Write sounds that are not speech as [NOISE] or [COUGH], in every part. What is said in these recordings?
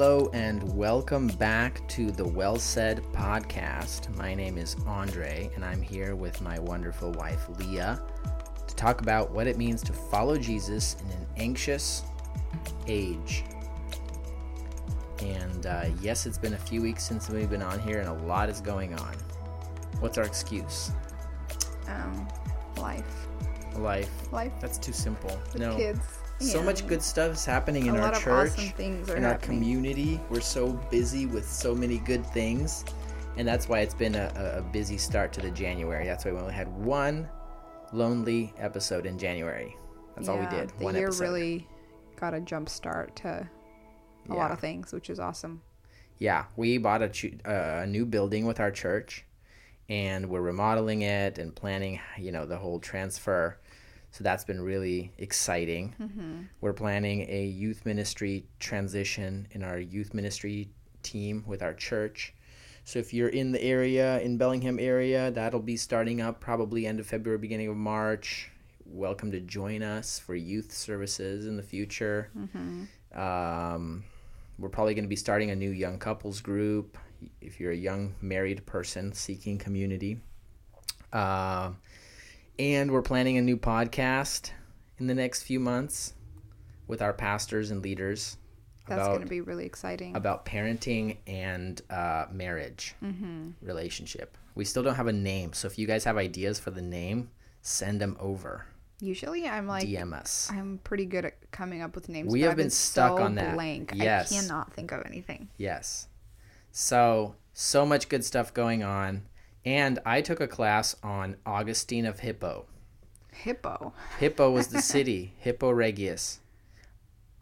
Hello and welcome back to the Well Said podcast. My name is Andre and I'm here with my wonderful wife Leah to talk about what it means to follow Jesus in an anxious age. And uh, yes, it's been a few weeks since we've been on here and a lot is going on. What's our excuse? Um, life, Life. life That's too simple. with no. kids. So much good stuff is happening in a our church. awesome in our community. We're so busy with so many good things, and that's why it's been a, a- busy start to the January. That's why we only had one lonely episode in January. That's all we Yeah, did. The one year episode. really got a jump start to a lot of things, which is awesome. Yeah, we bought a, uh, a new building with our church, and we're remodeling it and planning, you know, the whole transfer. So that's been really exciting. Mm-hmm. We're planning a youth ministry transition in our youth ministry team with our church. So if you're in the area, in Bellingham area, that'll be starting up probably end of February, beginning of March. Welcome to join us for youth services in the future. Mm-hmm. Um, we're probably going to be starting a new young couples group if you're a young married person seeking community. Um, and we're planning a new podcast in the next few months with our pastors and leaders That's going to be really exciting. about parenting and uh, marriage mm-hmm. relationship. We still don't have a name, so if you guys have ideas for the name, send them over. Usually, I'm like, DM us. I'm pretty good at coming up with names. We but have I've been stuck so on that. Blank. Yes. I cannot think of anything. Yes. So, so much good stuff going on. And I took a class on Augustine of Hippo. Hippo. Hippo was the [LAUGHS] city, Hippo Regius.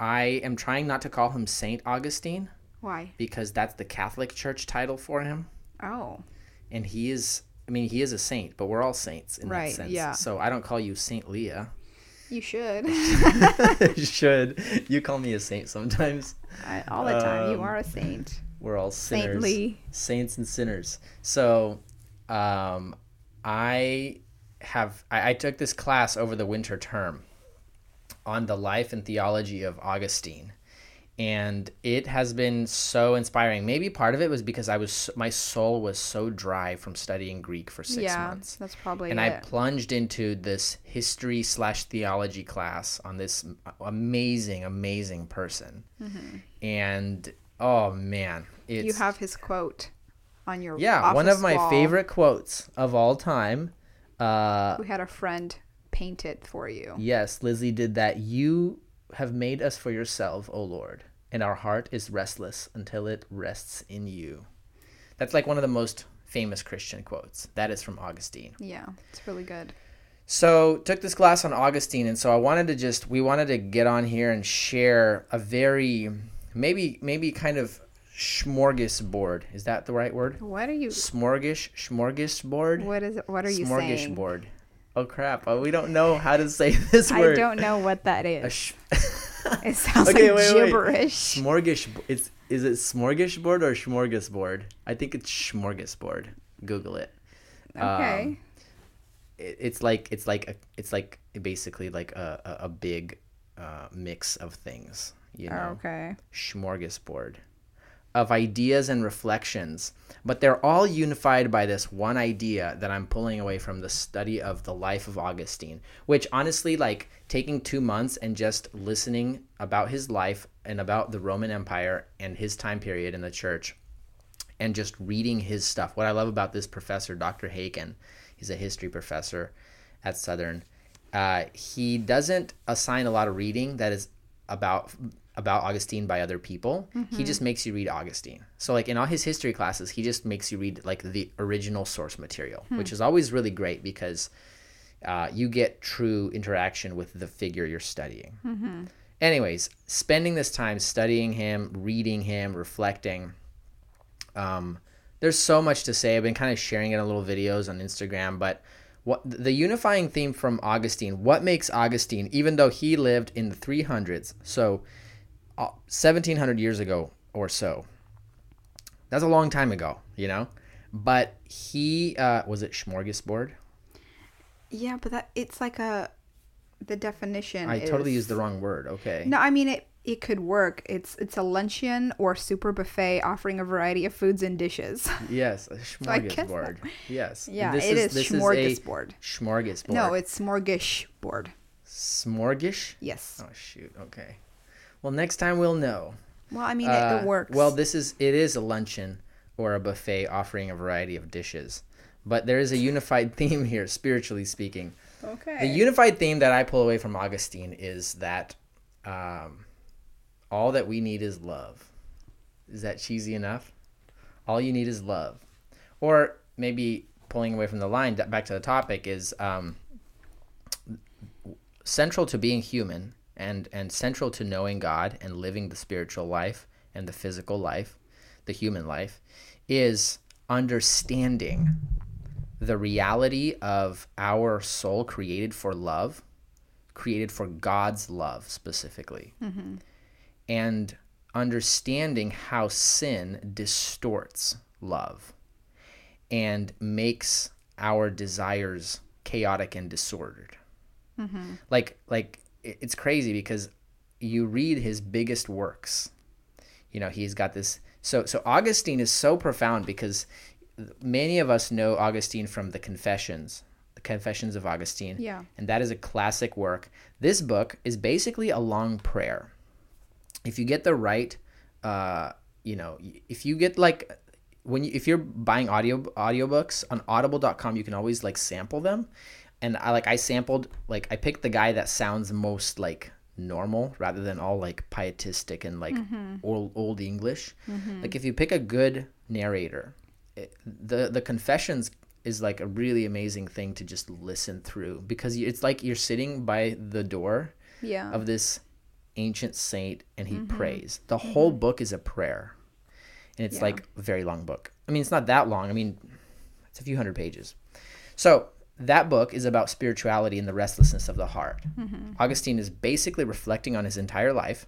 I am trying not to call him Saint Augustine Why? because that's the Catholic Church title for him. Oh, And he is, I mean, he is a saint, but we're all saints in Right, that sense. yeah. So I don't call you Saint Leah. you should. [LAUGHS] [LAUGHS] you should. You call me a saint sometimes. I, all the time. you Um, are a saint. We're all sinners. Saintly. saints and sinners. So, um, I have I, I took this class over the winter term on the life and theology of Augustine, and it has been so inspiring. Maybe part of it was because I was my soul was so dry from studying Greek for six yeah, months. that's probably and I plunged into this history slash theology class on this amazing, amazing person, and oh man, Mm-hmm. you have his quote on your yeah one of my wall. favorite quotes of all time. Uh, We had a friend paint it for you. yes, Lizzie did that. You have made us for yourself, O Lord, and our heart is restless until it rests in you. That's like one of the most famous Christian quotes. That is from Augustine. Yeah, it's really good. So took this class on Augustine, and so I wanted to just we wanted to get on here and share a very maybe maybe kind of smorgasbord. Is that the right word? What are you? Smorgish smorgasbord. What is? What are you saying? Smorgasbord. Oh crap! Oh, we don't know how to say [LAUGHS] this word. I don't know what that is. Sh- [LAUGHS] It [LAUGHS] sounds Okay, like wait, wait. gibberish. Smorgish. It's is it smorgasbord or smorgasbord? I think it's smorgasbord. Google it. okay. um, it, it's like it's like a, it's like basically like a, a, a big uh, mix of things you know okay. smorgasbord of ideas and reflections but they're all unified by this one idea that i'm pulling away from the study of the life of augustine which honestly like taking two months and just listening about his life and about the roman empire and his time period in the church and just reading his stuff. What I love about this professor, Dr. Haken, he's a history professor at Southern. Uh, he doesn't assign a lot of reading that is about about Augustine by other people. He just makes you read Augustine. So like in all his history classes, he just makes you read like the original source material, which is always really great because uh, you get true interaction with the figure you're studying. Anyways, spending this time studying him, reading him, reflecting. Um, there's so much to say. I've been kind of sharing it in little videos on Instagram, but what the unifying theme from Augustine, what makes Augustine, even though he lived in the 300s, so 1700 years ago or so, that's a long time ago, you know. But he uh, was it smorgasbord. Yeah, but that it's like a the definition. I totally used the wrong word. Okay. No, I mean it. it could work. It's it's a luncheon or super buffet offering a variety of foods and dishes. [LAUGHS] Yes, a smorgasbord. Yes. yeah, This it is, this smorgasbord. a smorgasbord. no, it's smorgasbord. smorgish. Yes. Oh shoot. Okay. Well, next time we'll know. Well, I mean, it, Uh, it works. Well, this is it is a luncheon or a buffet offering a variety of dishes, but there is a unified [LAUGHS] theme here, spiritually speaking. okay. The unified theme that I pull away from Augustine is that um, all that we need is love. Is that cheesy enough? All you need is love, or maybe pulling away from the line back to the topic is um, central to being human and and central to knowing God and living the spiritual life and the physical life, the human life, is understanding the reality of our soul created for love, created for God's love specifically, mm-hmm. and understanding how sin distorts love and makes our desires chaotic and disordered. Mm-hmm. Like, like it- it's crazy because you read his biggest works. You know, he's got this. So, so Augustine is so profound because many of us know Augustine from the Confessions, the Confessions of Augustine. Yeah. And that is a classic work. This book is basically a long prayer. If you get the right, uh, you know, if you get like when you, if you're buying audio audiobooks on audible.com, you can always like sample them. And I like I sampled like I picked the guy that sounds most like normal rather than all like pietistic and like mm-hmm. old old English. Mm-hmm. Like if you pick a good narrator, it, the the confessions is like a really amazing thing to just listen through because it's like you're sitting by the door yeah. of this ancient saint and he mm-hmm. prays. The whole book is a prayer. And it's Yeah. like a very long book. I mean, it's not that long. I mean, it's a few hundred pages. So, that book is about spirituality and the restlessness of the heart. Augustine is basically reflecting on his entire life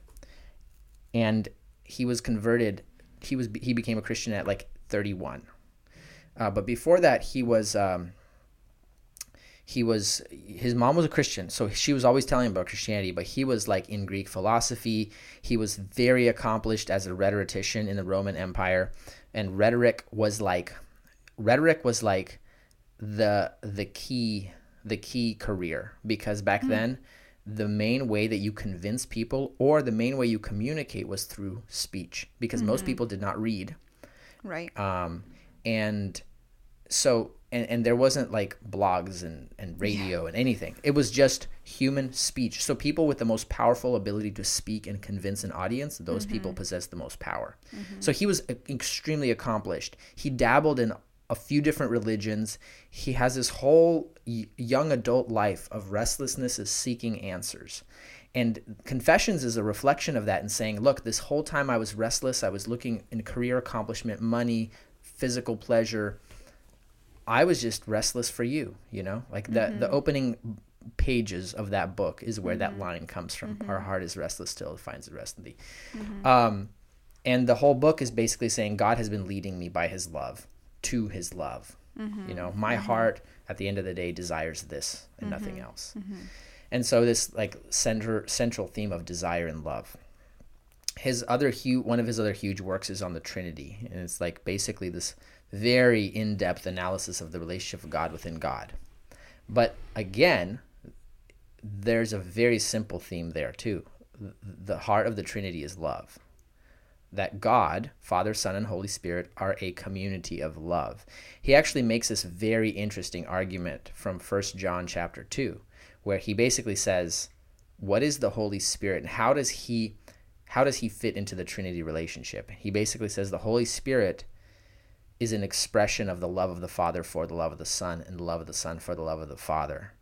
and he was converted he was he became a Christian at like 31. Uh, but before that, he was um, he was his mom was a Christian, so she was always telling him about Christianity. But he was like in Greek philosophy. He was very accomplished as a rhetorician in the Roman Empire, and rhetoric was like rhetoric was like the the key the key career. Because back hmm. then the main way that you convince people or the main way you communicate was through speech. Because most mm-hmm. people did not read. Right. um, and so and, and there wasn't like blogs and, and radio and anything. It was just human speech. So people with the most powerful ability to speak and convince an audience those people mm-hmm. possess the most power. Mm-hmm. So he was e- extremely accomplished. He dabbled in a few different religions. He has his whole young adult life of restlessness is seeking answers. And confessions is a reflection of that and saying look this whole time i was restless i was looking in career accomplishment money physical pleasure. I was just restless for you you know? Like the the mm-hmm. opening pages of that book is where that mm-hmm. line comes from. Mm-hmm. Our heart is restless till it finds the rest in thee. Um, and the whole book is basically saying god has been leading me by his love to his love. Mm-hmm. You know my mm-hmm. heart at the end of the day desires this and mm-hmm. nothing else. And so this like center central theme of desire and love. His other huge one of his other huge works is on the trinity and it's like basically this very in-depth analysis of the relationship of god within god. But again there's a very simple theme there too. The heart of the trinity is love that God, Father, Son, and Holy Spirit are a community of love. He actually makes this very interesting argument from 1 John chapter 2, where he basically says, what is the Holy Spirit and how does he how does he fit into the Trinity relationship? He basically says the Holy Spirit is an expression of the love of the Father for the love of the Son and the love of the Son for the love of the Father.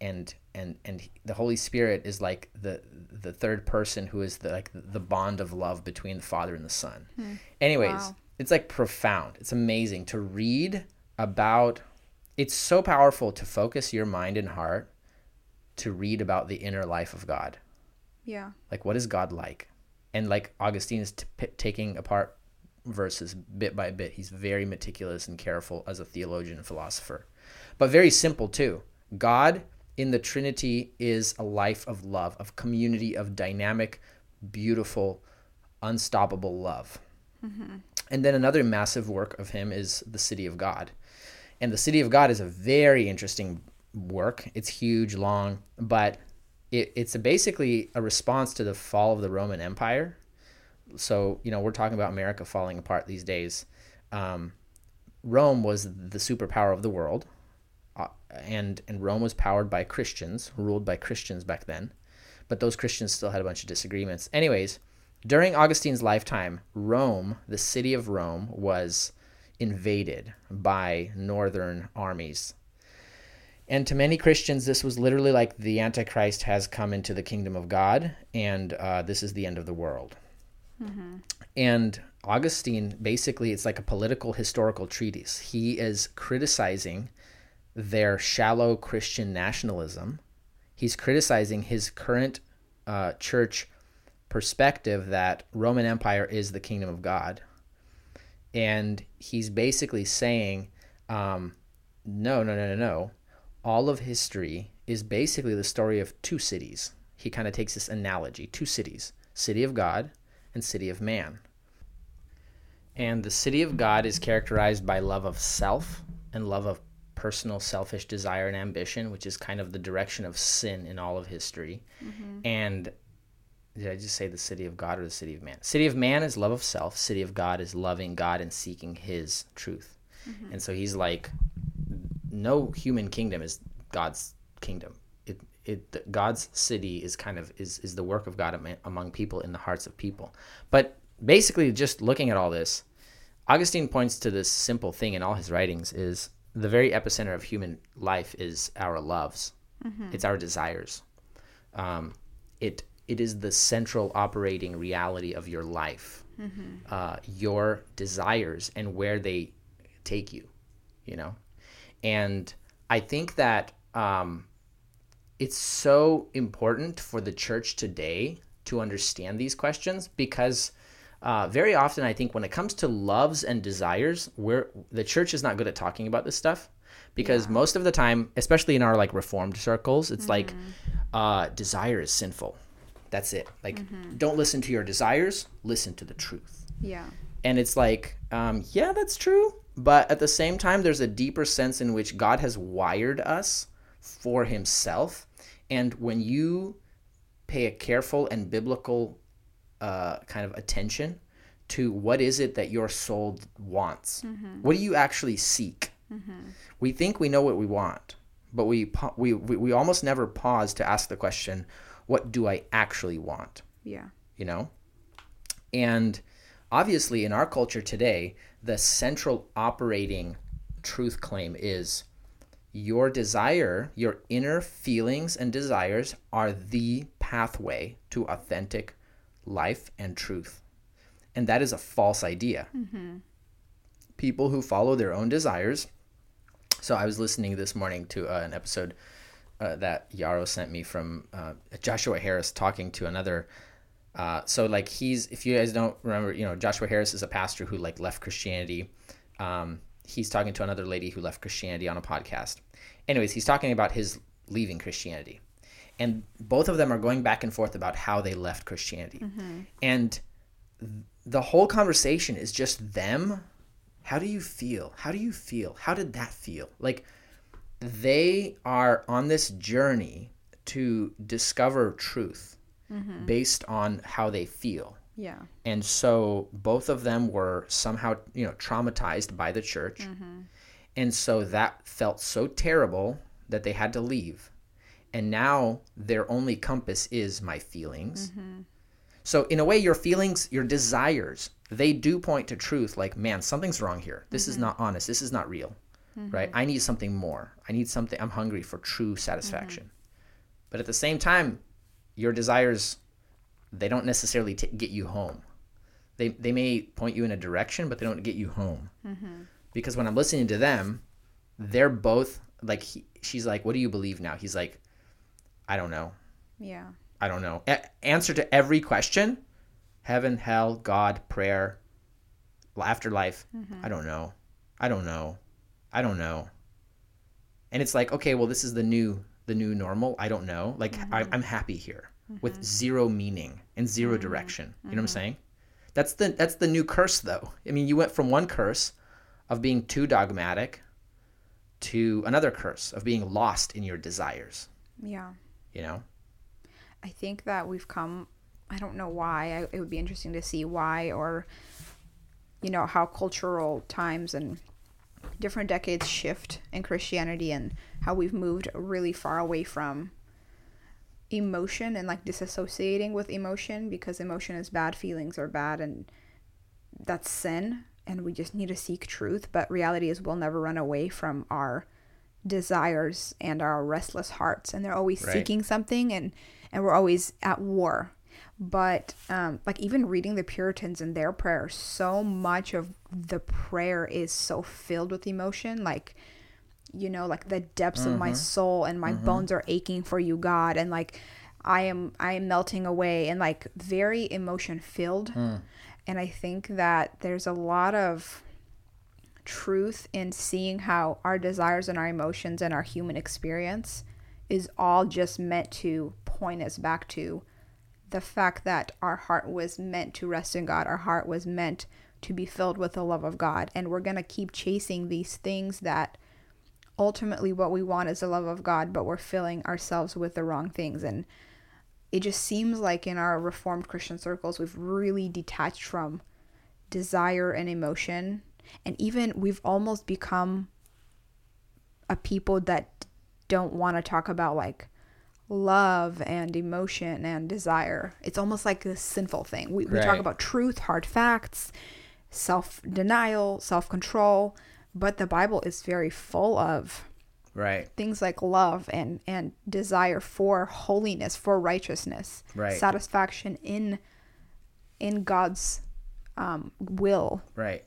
And and and the Holy Spirit is like the the third person who is the like the bond of love between the Father and the Son. Hmm. Anyways, Wow. it's like profound. It's amazing to read about it's so powerful to focus your mind and heart to read about the inner life of God. Yeah. Like what is God like? And like Augustine is t- taking apart verses bit by bit. He's very meticulous and careful as a theologian and philosopher. But very simple too. God in the Trinity is a life of love, of community, of dynamic, beautiful, unstoppable love. And then another massive work of him is The City of God. And The City of God is a very interesting work. It's huge, long, but it, it's a basically a response to the fall of the Roman Empire. So, you know, we're talking about America falling apart these days. Um, Rome was the superpower of the world, and and Rome was powered by Christians, ruled by Christians back then. But those Christians still had a bunch of disagreements. Anyways, during Augustine's lifetime, Rome, the city of Rome, was invaded by northern armies. And to many Christians, this was literally like the Antichrist has come into the kingdom of God, and uh, this is the end of the world. And Augustine, basically, it's like a political historical treatise. He is criticizing their shallow Christian nationalism. He's criticizing his current uh, church perspective that Roman Empire is the kingdom of God. And he's basically saying, um, no, no, no, no, no. All of history is basically the story of two cities. He kind of takes this analogy two cities, city of God and city of man. And the city of God is characterized by love of self and love of personal selfish desire and ambition, which is kind of the direction of sin in all of history. Mm-hmm. And did I just say the city of God or the city of man? City of man is love of self. City of God is loving God and seeking His truth. Mm-hmm. And so he's like, no human kingdom is God's kingdom. It, it, God's city is kind of is is the work of God among people in the hearts of people. But basically, just looking at all this, Augustine points to this simple thing in all his writings: is the very epicenter of human life is our loves. It's our desires. Um, it it is the central operating reality of your life, uh, your desires and where they take you, you know. And I think that um, it's so important for the church today to understand these questions because uh, very often I think when it comes to loves and desires, we're the church is not good at talking about this stuff because most of the time, especially in our like reformed circles, it's like uh, desire is sinful. That's it. Like, don't listen to your desires. Listen to the truth. Yeah. And it's like, um, yeah, that's true. But at the same time, there's a deeper sense in which God has wired us for Himself. And when you pay a careful and biblical uh, kind of attention to what is it that your soul wants, what do you actually seek? We think we know what we want, but we, we, we, we almost never pause to ask the question, what do I actually want? Yeah. you know? And obviously, in our culture today, the central operating truth claim is your desire, your inner feelings and desires are the pathway to authentic life and truth. And that is a false idea. People who follow their own desires. So I was listening this morning to uh, an episode uh, that Yarrow sent me from uh, Joshua Harris talking to another. Uh, so like he's, if you guys don't remember, you know, Joshua Harris is a pastor who like left Christianity. Um, he's talking to another lady who left Christianity on a podcast. Anyways, he's talking about his leaving Christianity, and both of them are going back and forth about how they left Christianity, mm-hmm. and the whole conversation is just them. How do you feel? How do you feel? How did that feel? Like they are on this journey to discover truth mm-hmm. based on how they feel. Yeah. And so both of them were somehow, you know, traumatized by the church. Mm-hmm. And so that felt so terrible that they had to leave. And now their only compass is my feelings. Mm-hmm. So in a way your feelings, your desires, they do point to truth like, man, something's wrong here. This is mm-hmm. not honest. This is not real. Mm-hmm. Right? I need something more. I need something I'm hungry for true satisfaction. But at the same time, your desires they don't necessarily t- get you home. They they may point you in a direction, but they don't get you home. Because when I'm listening to them, they're both like he, she's like, "What do you believe now?" He's like, "I don't know. Yeah. I don't know." A- answer to every question: heaven, hell, God, prayer, afterlife. Mm-hmm. I don't know. I don't know. I don't know. And it's like, okay, well, this is the new the new normal. I don't know. Like I, mm-hmm. I'm happy here. with mm-hmm. zero meaning and 0 direction. You know what I'm saying? That's the that's the new curse though. I mean, you went from one curse of being too dogmatic to another curse of being lost in your desires, Yeah. You know? I think that we've come. I don't know why. I, it would be interesting to see why, or you know, how cultural times and different decades shift in Christianity, and how we've moved really far away from emotion and like disassociating with emotion because emotion is bad, feelings are bad, and that's sin. And we just need to seek truth. But reality is, we'll never run away from our desires and our restless hearts and they're always Right. seeking something and and we're always at war. But um like even reading the puritans and their prayers so much of the prayer is so filled with emotion like you know like the depths of my mm-hmm. soul and my mm-hmm. bones are aching for you god and like i am i am melting away and like very emotion filled. Mm. And i think that there's a lot of truth in seeing how our desires and our emotions and our human experience is all just meant to point us back to the fact that our heart was meant to rest in God. Our heart was meant to be filled with the love of God. And we're going to keep chasing these things that ultimately what we want is the love of God, but we're filling ourselves with the wrong things. And it just seems like in our Reformed Christian circles, we've really detached from desire and emotion. And even we've almost become a people that don't want to talk about like love and emotion and desire. It's almost like a sinful thing. We, we talk about truth, hard facts, self denial, self control, but the Bible is very full of Right. things like love and and desire for holiness, for righteousness, Right. satisfaction in in God's um, will. Right.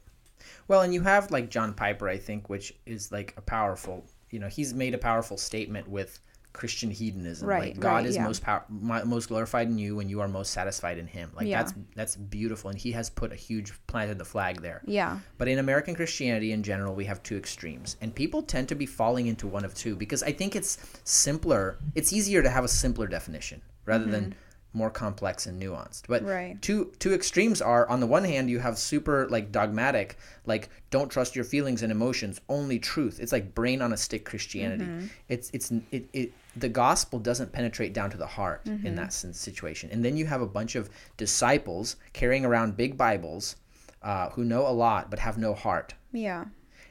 Well, and you have like John Piper, I think, which is like a powerful, you know, he's made a powerful statement with Christian hedonism. Right, Like God right, is yeah. most power, most glorified in you when you are most satisfied in Him. Like Yeah. that's that's beautiful, and he has put a huge planted the flag there. Yeah. But in American Christianity in general, we have two extremes. And people tend to be falling into one of two because I think it's simpler. It's easier to have a simpler definition rather than mm-hmm. More complex and nuanced. But Right. two two extremes are on the one hand you have super like dogmatic, like don't trust your feelings and emotions, only truth. It's like brain on a stick Christianity. Mm-hmm. It's it's it, it the gospel doesn't penetrate down to the heart in mm-hmm. that situation. And then you have a bunch of disciples carrying around big Bibles uh, who know a lot but have no heart. Yeah.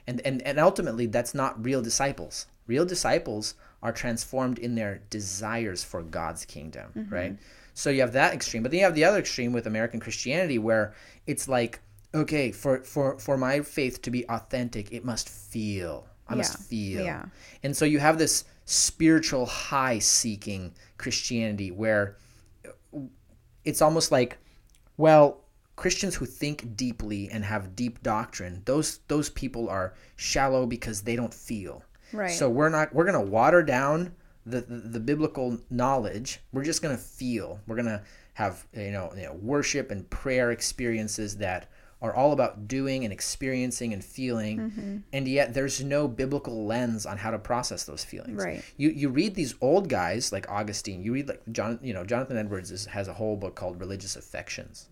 And, and, and ultimately, that's not real disciples. Real disciples are transformed in their desires for God's kingdom, mm-hmm. right? So you have that extreme. But then you have the other extreme with American Christianity where it's like, okay, for, for, for my faith to be authentic, it must feel. I must feel. Yeah. And so you have this spiritual high seeking Christianity where it's almost like, well, Christians who think deeply and have deep doctrine, those those people are shallow because they don't feel. Right. So we're not we're gonna water down the, the, the biblical knowledge. We're just gonna feel. We're gonna have you know, you know worship and prayer experiences that are all about doing and experiencing and feeling, Mm-hmm. and yet there's no biblical lens on how to process those feelings. Right. You you read these old guys like Augustine. You read like John. You know Jonathan Edwards is, has a whole book called Religious Affections,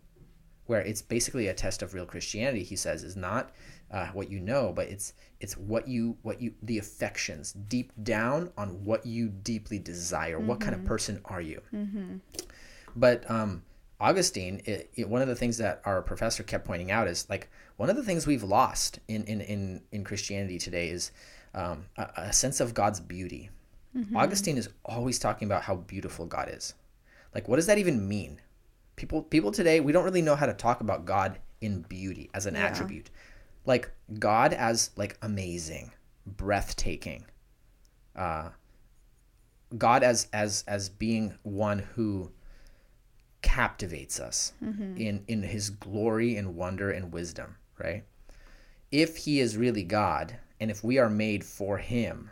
where it's basically a test of real Christianity. He says is not uh, what you know, but it's it's what you what you the affections deep down on what you deeply desire. What kind of person are you? But um, Augustine, it, it, one of the things that our professor kept pointing out is like one of the things we've lost in in in, in Christianity today is um, a, a sense of God's beauty. Augustine is always talking about how beautiful God is. Like, what does that even mean? People people today we don't really know how to talk about God in beauty as an Yeah. attribute. Like God as like amazing, breathtaking. Uh, God as as as being one who captivates us in in his glory and wonder and wisdom, right? If he is really God and if we are made for him,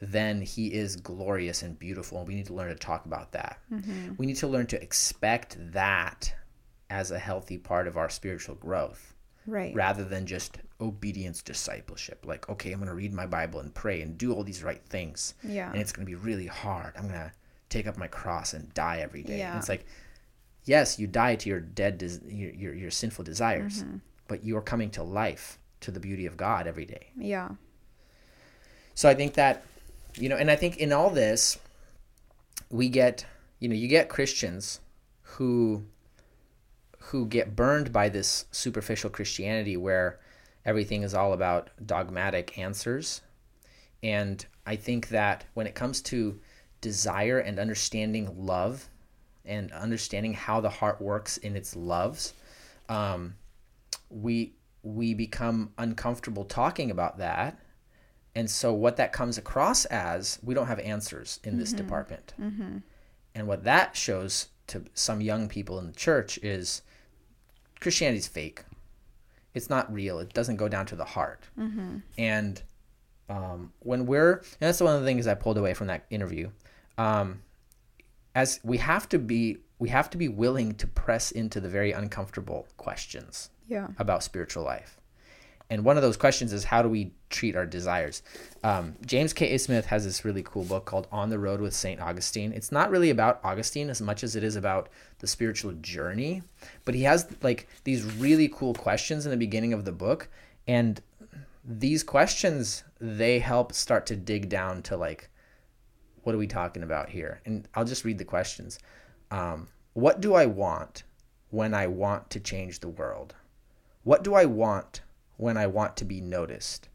then he is glorious and beautiful and we need to learn to talk about that. We need to learn to expect that as a healthy part of our spiritual growth Right. rather than just obedience discipleship. Like, okay, I'm going to read my Bible and pray and do all these right things. Yeah. And it's going to be really hard. I'm going to take up my cross and die every day. Yeah. It's like, yes, you die to your dead, des- your, your, your sinful desires, mm-hmm. but you're coming to life, to the beauty of God every day. Yeah. So I think that, you know, and I think in all this, we get, you know, you get Christians who who get burned by this superficial Christianity where everything is all about dogmatic answers. And I think that when it comes to desire and understanding love and understanding how the heart works in its loves, um, we we become uncomfortable talking about that. And so what that comes across as we don't have answers in this department. And what that shows to some young people in the church is christianity's fake. It's not real. It doesn't go down to the heart. And um, when we're and that's one of the things i pulled away from that interview. Um, as we have to be we have to be willing to press into the very uncomfortable questions Yeah. about spiritual life. And one of those questions is how do we treat our desires? Um, James K. A. Smith has this really cool book called On the Road with St. Augustine. It's not really about Augustine as much as it is about the spiritual journey, but he has like these really cool questions in the beginning of the book. And these questions, they help start to dig down to like, what are we talking about here? And I'll just read the questions. Um, what do I want when I want to change the world? What do I want when I want to be noticed?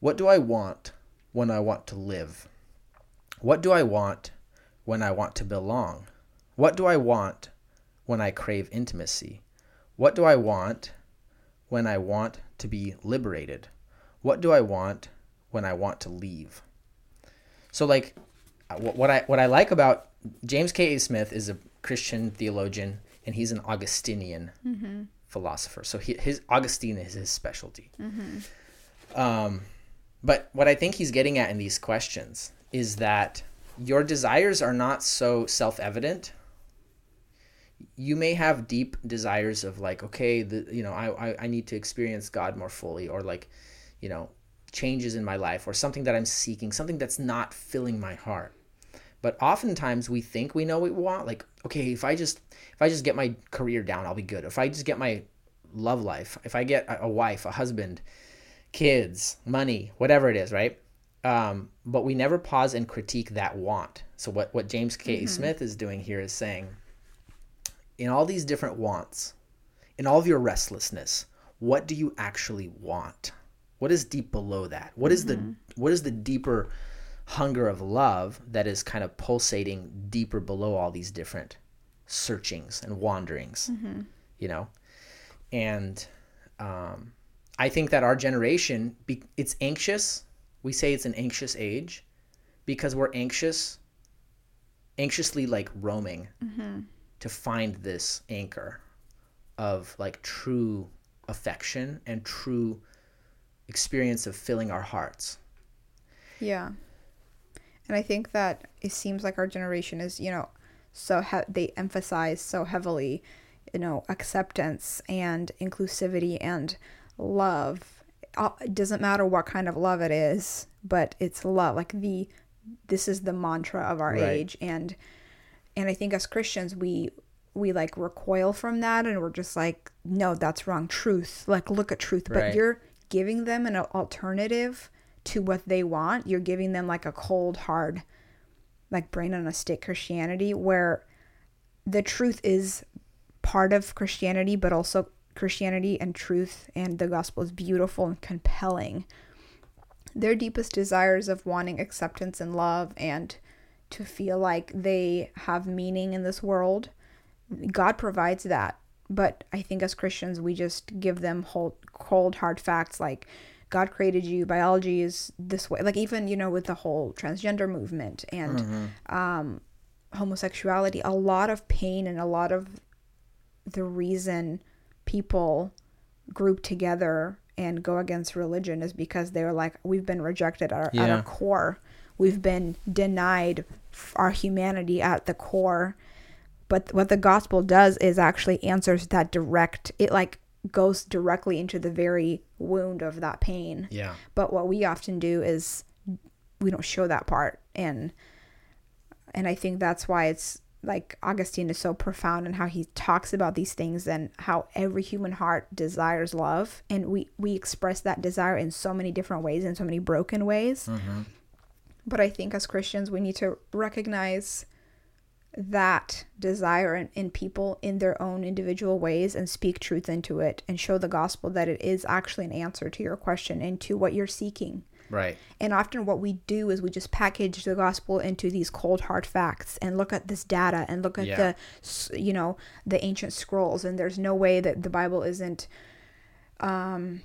What do I want when I want to live? What do I want when I want to belong? What do I want when I crave intimacy? What do I want when I want to be liberated? What do I want when I want to leave? So like uh, what I what I like about James K. A. Smith is a Christian theologian and he's an Augustinian philosopher. So he, his Augustine is his specialty. Um, but what I think he's getting at in these questions is that your desires are not so self-evident. You may have deep desires of like, okay, the you know, I, I I need to experience God more fully, or like, you know, changes in my life, or something that I'm seeking, something that's not filling my heart. But oftentimes we think we know what we want. Like, okay, if I just if I just get my career down, I'll be good. If I just get my love life, if I get a, wife, a husband, kids, money, whatever it is, right? Um, but we never pause and critique that want. So what what James K. Smith is doing here is saying, in all these different wants, in all of your restlessness, what do you actually want? What is deep below that? What is the what is the deeper hunger of love that is kind of pulsating deeper below all these different searchings and wanderings? You know, and um, I think that our generation, it's anxious. We say it's an anxious age because we're anxious, anxiously like roaming to find this anchor of like true affection and true experience of filling our hearts. Yeah. And I think that it seems like our generation is, you know, so he- they emphasize so heavily, you know, acceptance and inclusivity and love. Uh, It doesn't matter what kind of love it is, but it's love. Like the this is the mantra of our Right. age and and I think as Christians we we like recoil from that and we're just like no that's wrong truth like look at truth but you're giving them an alternative to what they want you're giving them like a cold hard like brain on a stick Christianity where the truth is part of Christianity but also Christianity and truth and the gospel is beautiful and compelling. Their deepest desires of wanting acceptance and love and to feel like they have meaning in this world god provides that. But i think as christians we just give them whole, cold hard facts like god created you biology is this way like even you know with the whole transgender movement and um, homosexuality a lot of pain and a lot of the reason people group together and go against religion is because they're like we've been rejected at our, at our core. We've been denied our humanity at the core. But what the gospel does is actually answers that direct it like goes directly into the very wound of that pain Yeah. but what we often do is we don't show that part and and I think that's why it's like Augustine is so profound in how he talks about these things and how every human heart desires love and we we express that desire in so many different ways in so many broken ways Mm-hmm. but I think as Christians we need to recognize that desire in, in people in their own individual ways and speak truth into it and show the gospel that it is actually an answer to your question and to what you're seeking Right. and often what we do is we just package the gospel into these cold hard facts and look at this data and look at Yeah. the you know the ancient scrolls and there's no way that the Bible isn't um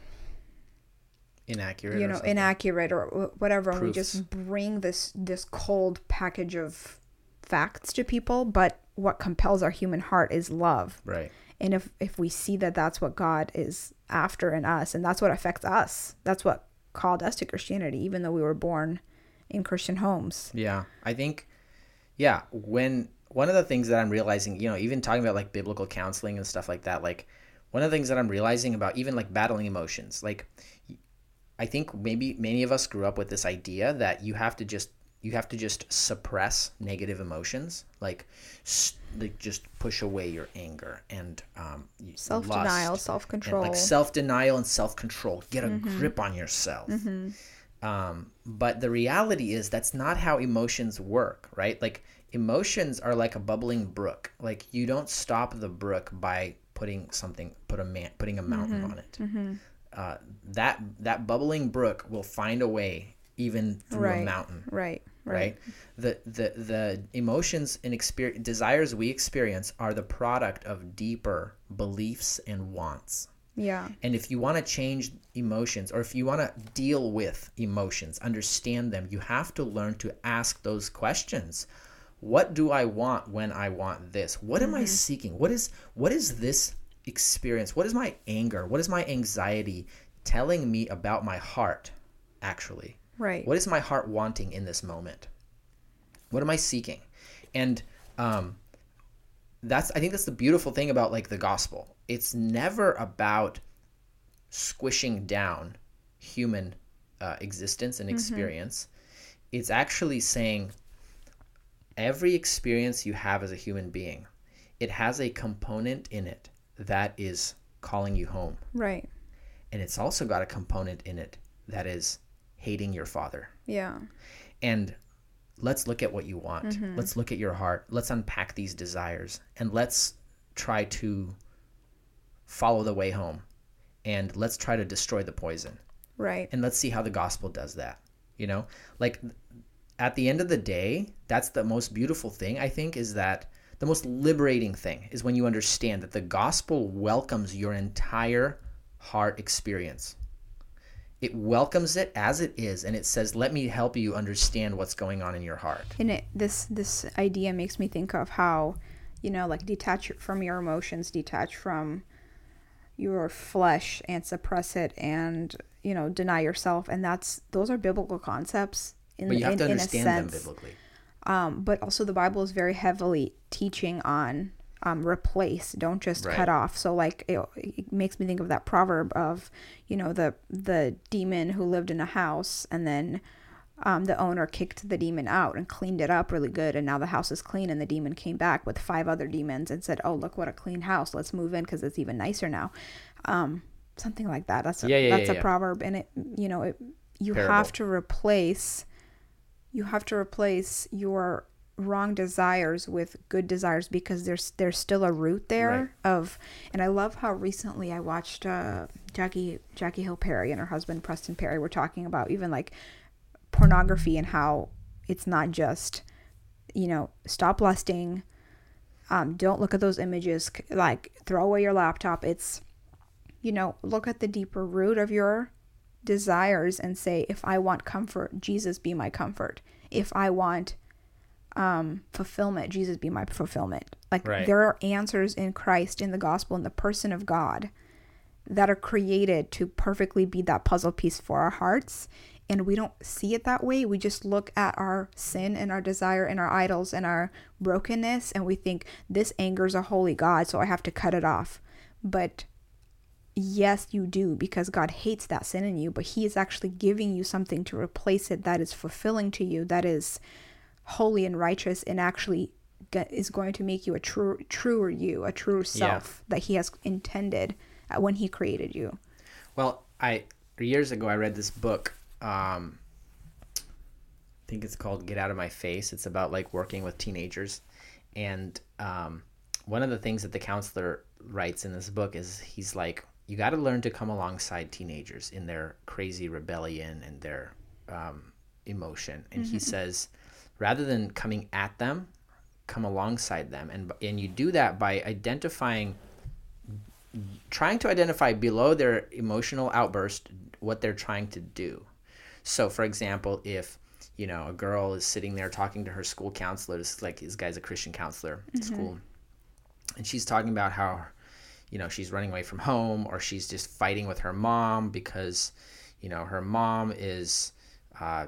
Inaccurate. you know something. inaccurate or wh- whatever and we just bring this this cold package of facts to people but what compels our human heart is love Right. and if if we see that that's what God is after in us and that's what affects us that's what called us to Christianity even though we were born in Christian homes Yeah, I think, yeah, when one of the things that I'm realizing, you know, even talking about like biblical counseling and stuff like that, like one of the things that I'm realizing about even like battling emotions, like I think maybe many of us grew up with this idea that you have to just you have to just suppress negative emotions, like like just push away your anger and um, self denial, self control. like self denial and self control. Get a grip on yourself. Um, but the reality is that's not how emotions work, right? Like emotions are like a bubbling brook. Like you don't stop the brook by putting something, put a man, putting a mountain on it. Uh, that that bubbling brook will find a way even through a mountain right, right, right? The the the emotions and experience desires we experience are the product of deeper beliefs and wants. Yeah, and if you want to change emotions or if you want to deal with emotions understand them you have to learn to ask those questions. What do i want when i want this? What am i mm-hmm. seeking? What is what is this experience? What is my anger? What is my anxiety telling me about my heart actually right. what is my heart wanting in this moment? What am I seeking? And um, that's I think that's the beautiful thing about like the gospel. It's never about squishing down human uh, existence and experience. It's actually saying every experience you have as a human being, it has a component in it that is calling you home, right. and it's also got a component in it that is hating your father. Yeah, and let's look at what you want. Mm-hmm. Let's look at your heart. Let's unpack these desires and let's try to follow the way home. And let's try to destroy the poison. Right. and let's see how the gospel does that you know? Like at the end of the day that's the most beautiful thing i think is that the most liberating thing is when you understand that the gospel welcomes your entire heart experience it welcomes it as it is and it says let me help you understand what's going on in your heart. And it this this idea makes me think of how, you know, like detach from your emotions, detach from your flesh and suppress it and you know deny yourself. And that's those are biblical concepts in, but you have in, to understand them biblically. Um, but also the bible is very heavily teaching on um, replace don't just Right. cut off. So like it, it makes me think of that proverb of you know the the demon who lived in a house and then um, the owner kicked the demon out and cleaned it up really good and now the house is clean and the demon came back with five other demons and said oh look what a clean house. Let's move in because it's even nicer now. Um, something like that. That's a, Yeah, yeah, that's yeah, a proverb and it you know it you Parable. have to replace you have to replace your wrong desires with good desires because there's there's still a root there of and I love how recently I watched uh Jackie Jackie Hill Perry and her husband Preston Perry were talking about even like pornography and how it's not just you know stop lusting um don't look at those images like throw away your laptop. It's you know look at the deeper root of your desires and say if i want comfort jesus be my comfort. If i want um fulfillment jesus be my fulfillment. Like Right. there are answers in christ in the gospel in the person of god that are created to perfectly be that puzzle piece for our hearts. And we don't see it that way. We just look at our sin and our desire and our idols and our brokenness and we think this angers a holy god so i have to cut it off. But yes you do because god hates that sin in you but he is actually giving you something to replace it that is fulfilling to you that is holy and righteous and actually get, is going to make you a true truer you, a true self that he has intended uh, when he created you. Well, I years ago I read this book. Um, I think it's called "Get Out of My Face." It's about like working with teenagers, and um, one of the things that the counselor writes in this book is he's like, you got to learn to come alongside teenagers in their crazy rebellion and their um, emotion, and he says, rather than coming at them, come alongside them, and and you do that by identifying trying to identify below their emotional outburst what they're trying to do. So, for example, if you know a girl is sitting there talking to her school counselor, this like this guy's a Christian counselor at mm-hmm. school, and she's talking about how you know she's running away from home or she's just fighting with her mom because you know her mom is uh,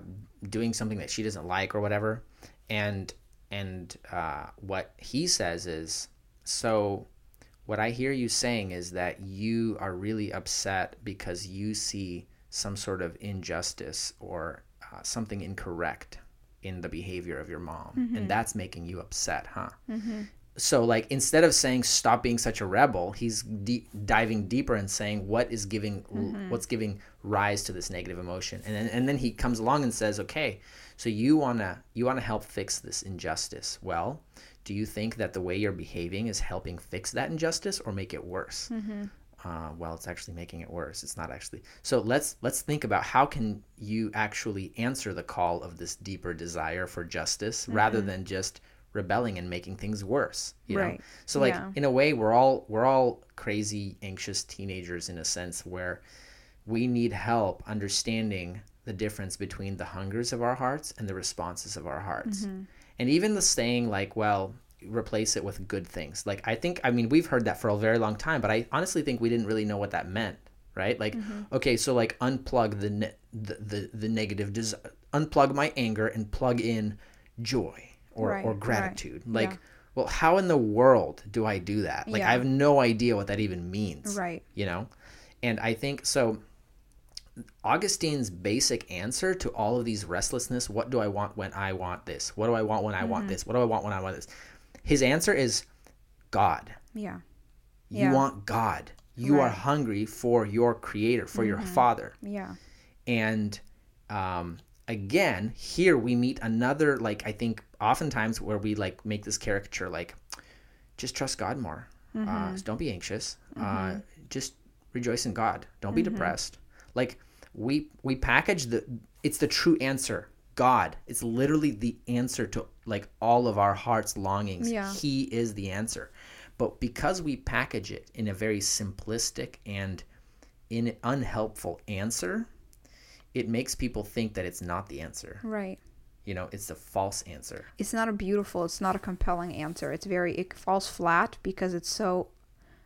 doing something that she doesn't like or whatever, and and uh, what he says is so what I hear you saying is that you are really upset because you see some sort of injustice or uh, something incorrect in the behavior of your mom, and that's making you upset, huh? So, like, instead of saying stop being such a rebel, he's de- diving deeper and saying what is giving, mm-hmm. what's giving rise to this negative emotion, and then and then he comes along and says, okay, so you wanna you wanna help fix this injustice. Well, do you think that the way you're behaving is helping fix that injustice or make it worse? Mm-hmm. Uh, well it's actually making it worse. It's not actually so let's let's think about how can you actually answer the call of this deeper desire for justice rather mm-hmm. than just rebelling and making things worse you know Right. so like Yeah. in a way we're all we're all crazy anxious teenagers in a sense where we need help understanding the difference between the hungers of our hearts and the responses of our hearts. Mm-hmm. And even the saying like, well, replace it with good things. Like I think I mean we've heard that for a very long time, but I honestly think we didn't really know what that meant, right? Like mm-hmm. okay, so like unplug the ne- the, the the negative des- unplug my anger and plug in joy or Right, or right. gratitude. Like Yeah. well, how in the world do I do that? Like Yeah. I have no idea what that even means Right. you know and i think so augustine's basic answer to all of these restlessness what do i want when i want this what do i want when i want this what do i want when i want this his answer is god Yeah. you Yeah. want god you are hungry for your creator for your father Yeah. and um, again here we meet another like i think oftentimes where we like make this caricature like just trust god more. Uh, don't be anxious. Uh, just rejoice in god. Don't be depressed. Like we we package the it's the true answer god. It's literally the answer to like all of our heart's longings. Yeah. he is the answer. But because we package it in a very simplistic and in unhelpful answer it makes people think that it's not the answer. Right. You know, it's a false answer. It's not a beautiful, it's not a compelling answer. It's very, it falls flat because it's so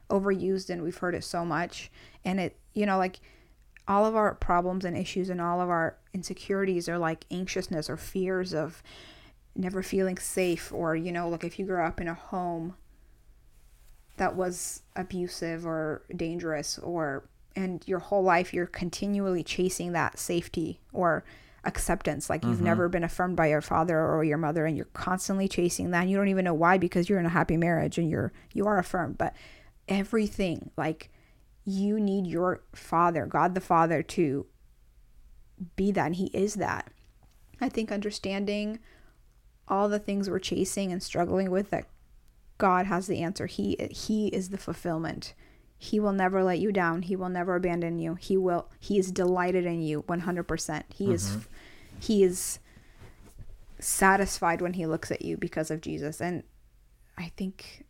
overused and we've heard it so much. And it, you know, like all of our problems and issues and all of our insecurities are like anxiousness or fears of never feeling safe or, you know, like if you grew up in a home that was abusive or dangerous or and your whole life you're continually chasing that safety or acceptance. Like you've mm-hmm. never been affirmed by your father or your mother and you're constantly chasing that. And you don't even know why because you're in a happy marriage and you're you are affirmed. But everything like you need your father god the father to be that and he is that. I think understanding all the things we're chasing and struggling with that God has the answer. He he is the fulfillment. He will never let you down. He will never abandon you. He will he is delighted in you 100%. He is mm-hmm. he is satisfied when he looks at you because of Jesus. And I think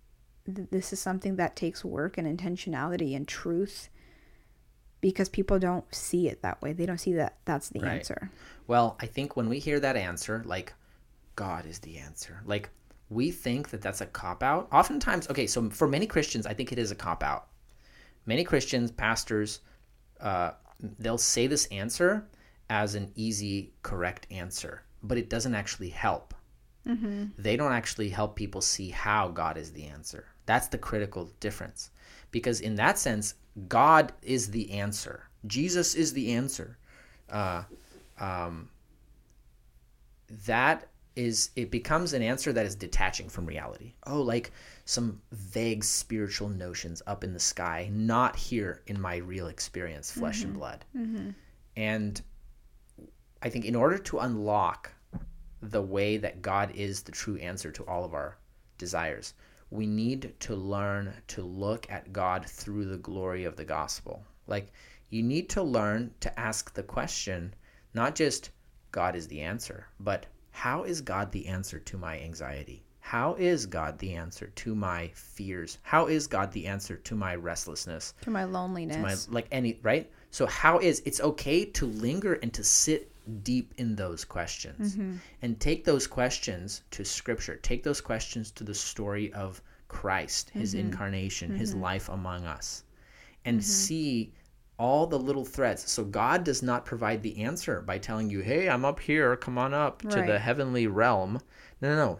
th- this is something that takes work and intentionality and truth because people don't see it that way. They don't see that that's the Right. answer. Well, I think when we hear that answer, like God is the answer, like we think that that's a cop out. Oftentimes, okay, so for many Christians, I think it is a cop out. Many Christians, pastors, uh, they'll say this answer as an easy, correct answer, but it doesn't actually help. They don't actually help people see how God is the answer. That's the critical difference. Because in that sense, God is the answer. Jesus is the answer. Uh, um, that is it becomes an answer that is detaching from reality. Oh, like some vague spiritual notions up in the sky, not here in my real experience, flesh and mm-hmm. blood. Mm-hmm. And I think in order to unlock the way that God is the true answer to all of our desires, we need to learn to look at God through the glory of the gospel. Like, you need to learn to ask the question, not just God is the answer, but how is God the answer to my anxiety? How is God the answer to my fears? How is God the answer to my restlessness? To my loneliness. To my like any right so how is it's okay to linger and to sit deep in those questions mm-hmm. and take those questions to scripture take those questions to the story of christ his mm-hmm. incarnation his mm-hmm. life among us and see all the little threads so god does not provide the answer by telling you hey i'm up here. Come on up to the heavenly realm. No no no.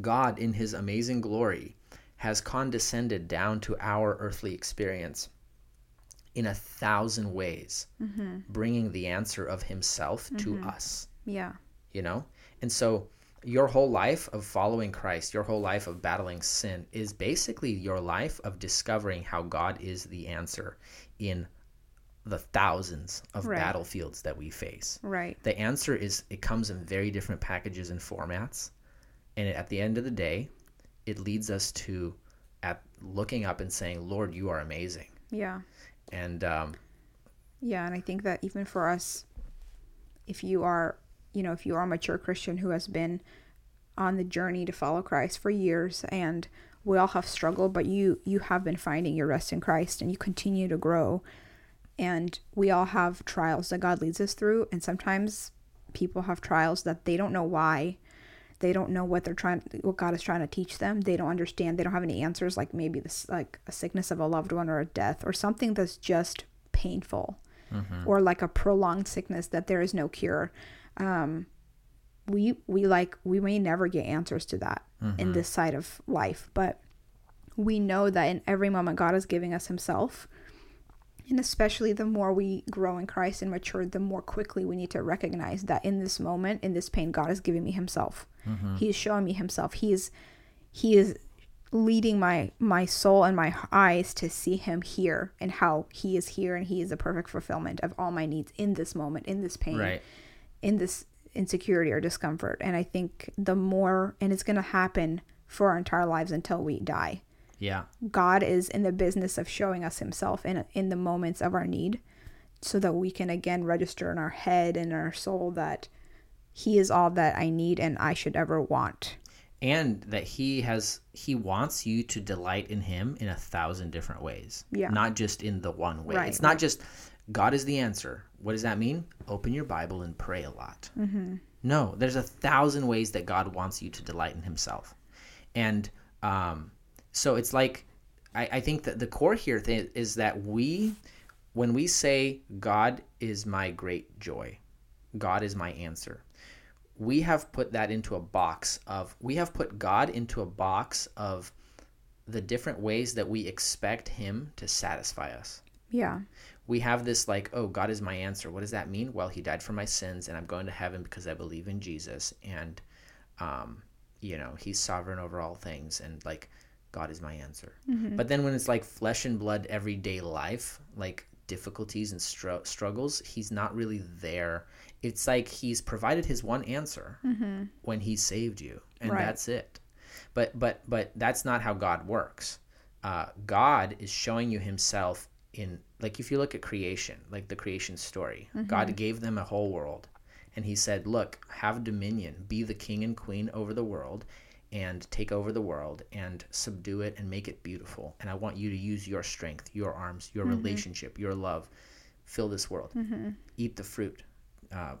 God in his amazing glory has condescended down to our earthly experience in a thousand ways, mm-hmm. bringing the answer of himself to mm-hmm. us, yeah. you know? And so your whole life of following Christ, your whole life of battling sin is basically your life of discovering how God is the answer in the thousands of Right. battlefields that we face. Right. The answer is it comes in very different packages and formats. And at the end of the day, it leads us to at looking up and saying, "Lord, you are amazing." Yeah. And um, Yeah, and I think that even for us, if you are, you know, if you are a mature Christian who has been on the journey to follow Christ for years, and we all have struggled, but you you have been finding your rest in Christ, and you continue to grow, and we all have trials that God leads us through, and sometimes people have trials that they don't know why. They don't know what they're trying, what God is trying to teach them. They don't understand. They don't have any answers. Like maybe this, like a sickness of a loved one or a death or something that's just painful or like a prolonged sickness that there is no cure um we we like we may never get answers to that in mm-hmm. this side of life but we know that in every moment god is giving us himself. And especially the more we grow in christ and mature the more quickly we need to recognize that in this moment in this pain god is giving me himself. Mm-hmm. He is showing me himself. He is he is leading my my soul and my eyes to see him here and how he is here and he is the perfect fulfillment of all my needs in this moment in this pain right, in this insecurity or discomfort and i think the more and it's going to happen for our entire lives until we die yeah, god is in the business of showing us himself in in the moments of our need so that we can again register in our head and our soul that he is all that i need and i should ever want and that he has he wants you to delight in him in a thousand different ways. Yeah. not just in the one way. Right, it's not just God is the answer. What does that mean? Open your Bible and pray a lot. Mm-hmm. No, there's a thousand ways that God wants you to delight in Himself, and um, so it's like I, I think that the core here th- is that we, when we say God is my great joy, God is my answer, we have put that into a box of we have put God into a box of the different ways that we expect him to satisfy us. yeah We have this like, oh, God is my answer. What does that mean? Well, he died for my sins and I'm going to heaven because I believe in Jesus and um, you know, he's sovereign over all things and like God is my answer. But then when it's like flesh and blood everyday life, like difficulties and str- struggles, he's not really there. It's like he's provided his one answer when he saved you, and Right. that's it. But but but that's not how God works. Uh, God is showing you Himself in like if you look at creation, like the creation story. God mm-hmm. gave them a whole world, and He said, "Look, have dominion, be the king and queen over the world." And take over the world and subdue it and make it beautiful. And I want you to use your strength, your arms, your mm-hmm. relationship, your love. Fill this world. Mm-hmm. Eat the fruit. Uh,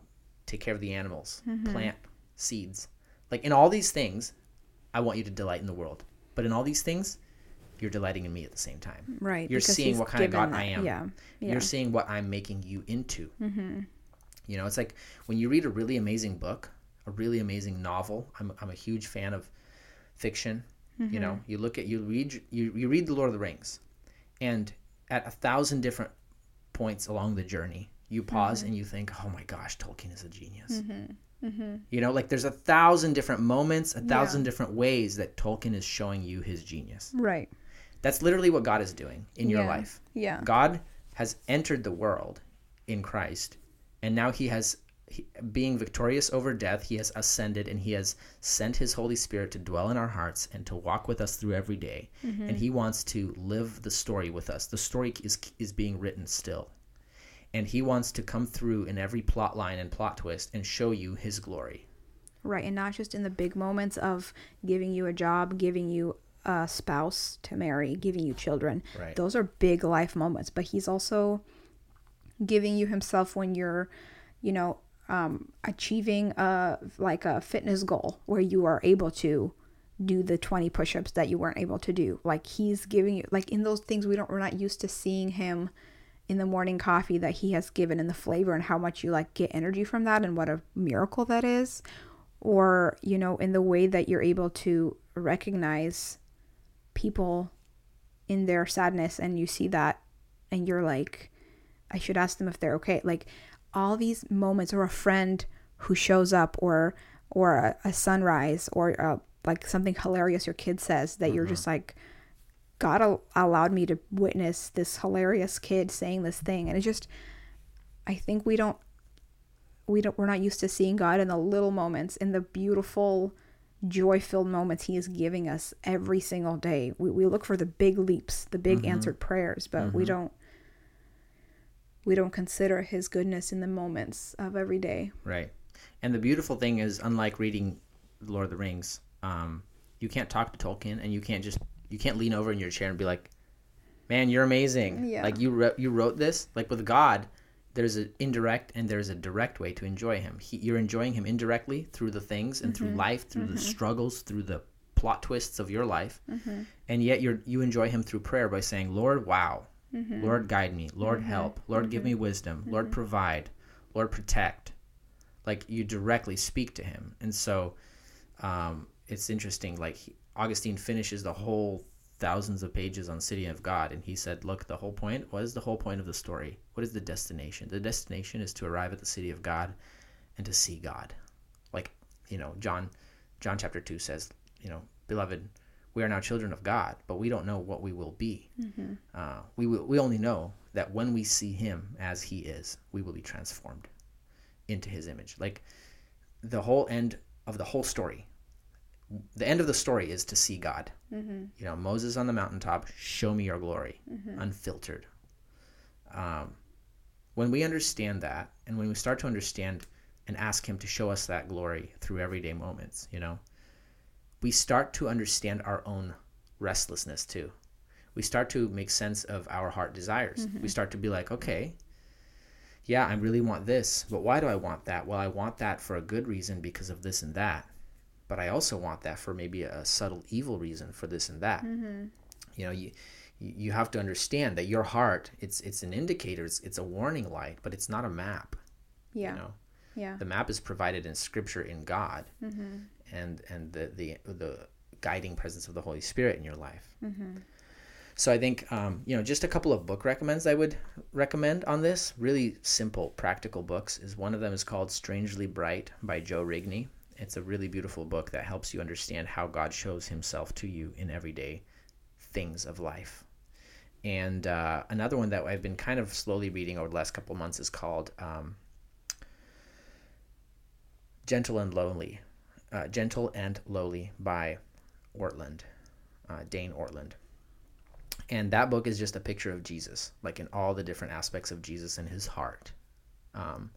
take care of the animals. Plant seeds. Like in all these things, I want you to delight in the world. But in all these things, you're delighting in me at the same time. right You're seeing what kind of God given I am. yeah yeah You're seeing what I'm making you into. Mm-hmm. You know, it's like when you read a really amazing book, a really amazing novel. I'm, I'm a huge fan of fiction. You know, Mm-hmm. you know, you look at you read you, you read the Lord of the Rings, and at a thousand different points along the journey, you pause and you think, "Oh my gosh, Tolkien is a genius." Mm-hmm. You know, like there's a thousand different moments, a thousand different ways that Tolkien is showing you his genius. Right. That's literally what God is doing in your Yeah. life. Yeah. God has entered the world in Christ, and now He has, he, being victorious over death, He has ascended and He has sent His Holy Spirit to dwell in our hearts and to walk with us through every day. Mm-hmm. And He wants to live the story with us. The story is is being written still, and He wants to come through in every plot line and plot twist and show you His glory. Right. And not just in the big moments of giving you a job, giving you a spouse to marry, giving you children. Right. Those are big life moments. But he's also giving you himself when you're, you know, um, achieving a like a fitness goal where you are able to do the 20 push-ups that you weren't able to do like he's giving you like in those things we don't we're not used to seeing him in the morning coffee that he has given and the flavor and how much you like get energy from that and what a miracle that is or you know in the way that you're able to recognize people in their sadness and you see that and you're like I should ask them if they're okay. Like all these moments or a friend who shows up or or a, a sunrise or a, like something hilarious your kid says that you're just mm-hmm. like God al- allowed me to witness this hilarious kid saying this thing. And it just I think we don't we don't we're not used to seeing God in the little moments in the beautiful joy-filled moments he is giving us every single day we, we look for the big leaps the big answered prayers but we don't we don't consider his goodness in the moments of every day Right. And the beautiful thing is, unlike reading Lord of the Rings, um, you can't talk to Tolkien, and you can't just you can't lean over in your chair and be like, "Man, you're amazing." Yeah. Like you wrote you wrote this. Like with God, there's an indirect and there's a direct way to enjoy Him. He, you're enjoying Him indirectly through the things and through mm-hmm. life, through the mm-hmm. struggles, through the plot twists of your life, mm-hmm. and yet you're you enjoy Him through prayer by saying, "Lord, wow." Lord, guide me. Lord, help. Lord, give me wisdom. Lord, provide. Lord, protect like you directly speak to him and so um, it's interesting like he, augustine finishes the whole thousands of pages on city of god and he said look the whole point what is the whole point of the story? What is the destination? The destination is to arrive at the city of god and to see god. Like you know john john chapter 2 says you know beloved we are now children of god but we don't know what we will be. Uh, we, will, we only know that when we see him as he is we will be transformed into his image. Like the whole end of the whole story, the end of the story is to see God. Mm-hmm. You know, Moses on the mountaintop, show me your glory, mm-hmm. unfiltered. Um, when we understand that, and when we start to understand and ask Him to show us that glory through everyday moments, you know, we start to understand our own restlessness too. We start to make sense of our heart desires. We mm-hmm. start to be like, okay, yeah, I really want this, but why do I want that? Well, I want that for a good reason because of this and that. But I also want that for maybe a subtle evil reason for this and that. Mm-hmm. You know, you you have to understand that your heart it's it's an indicator, it's, it's a warning light, but it's not a map. yeah You know, yeah the map is provided in Scripture in God, mm-hmm. and and the the the guiding presence of the Holy Spirit in your life. Mm-hmm. So I think um, you know just a couple of book recommends I would recommend on this. Really simple, practical books. Is one of them is called Strangely Bright by Joe Rigney. It's a really beautiful book that helps you understand how God shows Himself to you in everyday things of life. And uh, another one that I've been kind of slowly reading over the last couple months is called um, Gentle and Lonely, Uh, Gentle and Lowly by Ortlund, uh, Dane Ortlund. And that book is just a picture of Jesus, like in all the different aspects of Jesus and his heart. Um,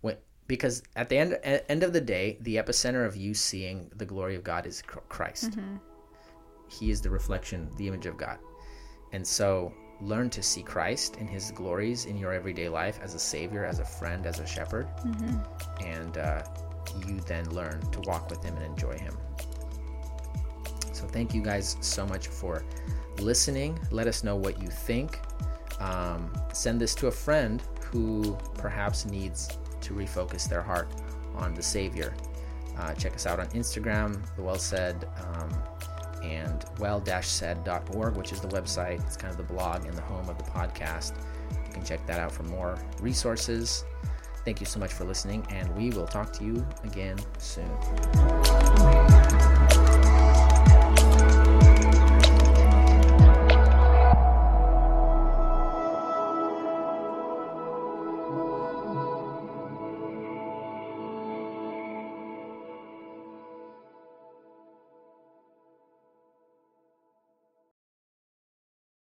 when, because at the end, end of the day, the epicenter of you seeing the glory of God is Chr- Christ. He is the reflection, the image of God. And so learn to see Christ and his glories in your everyday life as a savior, as a friend, as a shepherd. And uh, you then learn to walk with him and enjoy him. So thank you guys so much for listening. Let us know what you think. Um, send this to a friend who perhaps needs to refocus their heart on the Savior. Uh, check us out on Instagram, the Well Said, um, and well-said.org, which is the website. It's kind of the blog and the home of the podcast. You can check that out for more resources. Thank you so much for listening, and we will talk to you again soon.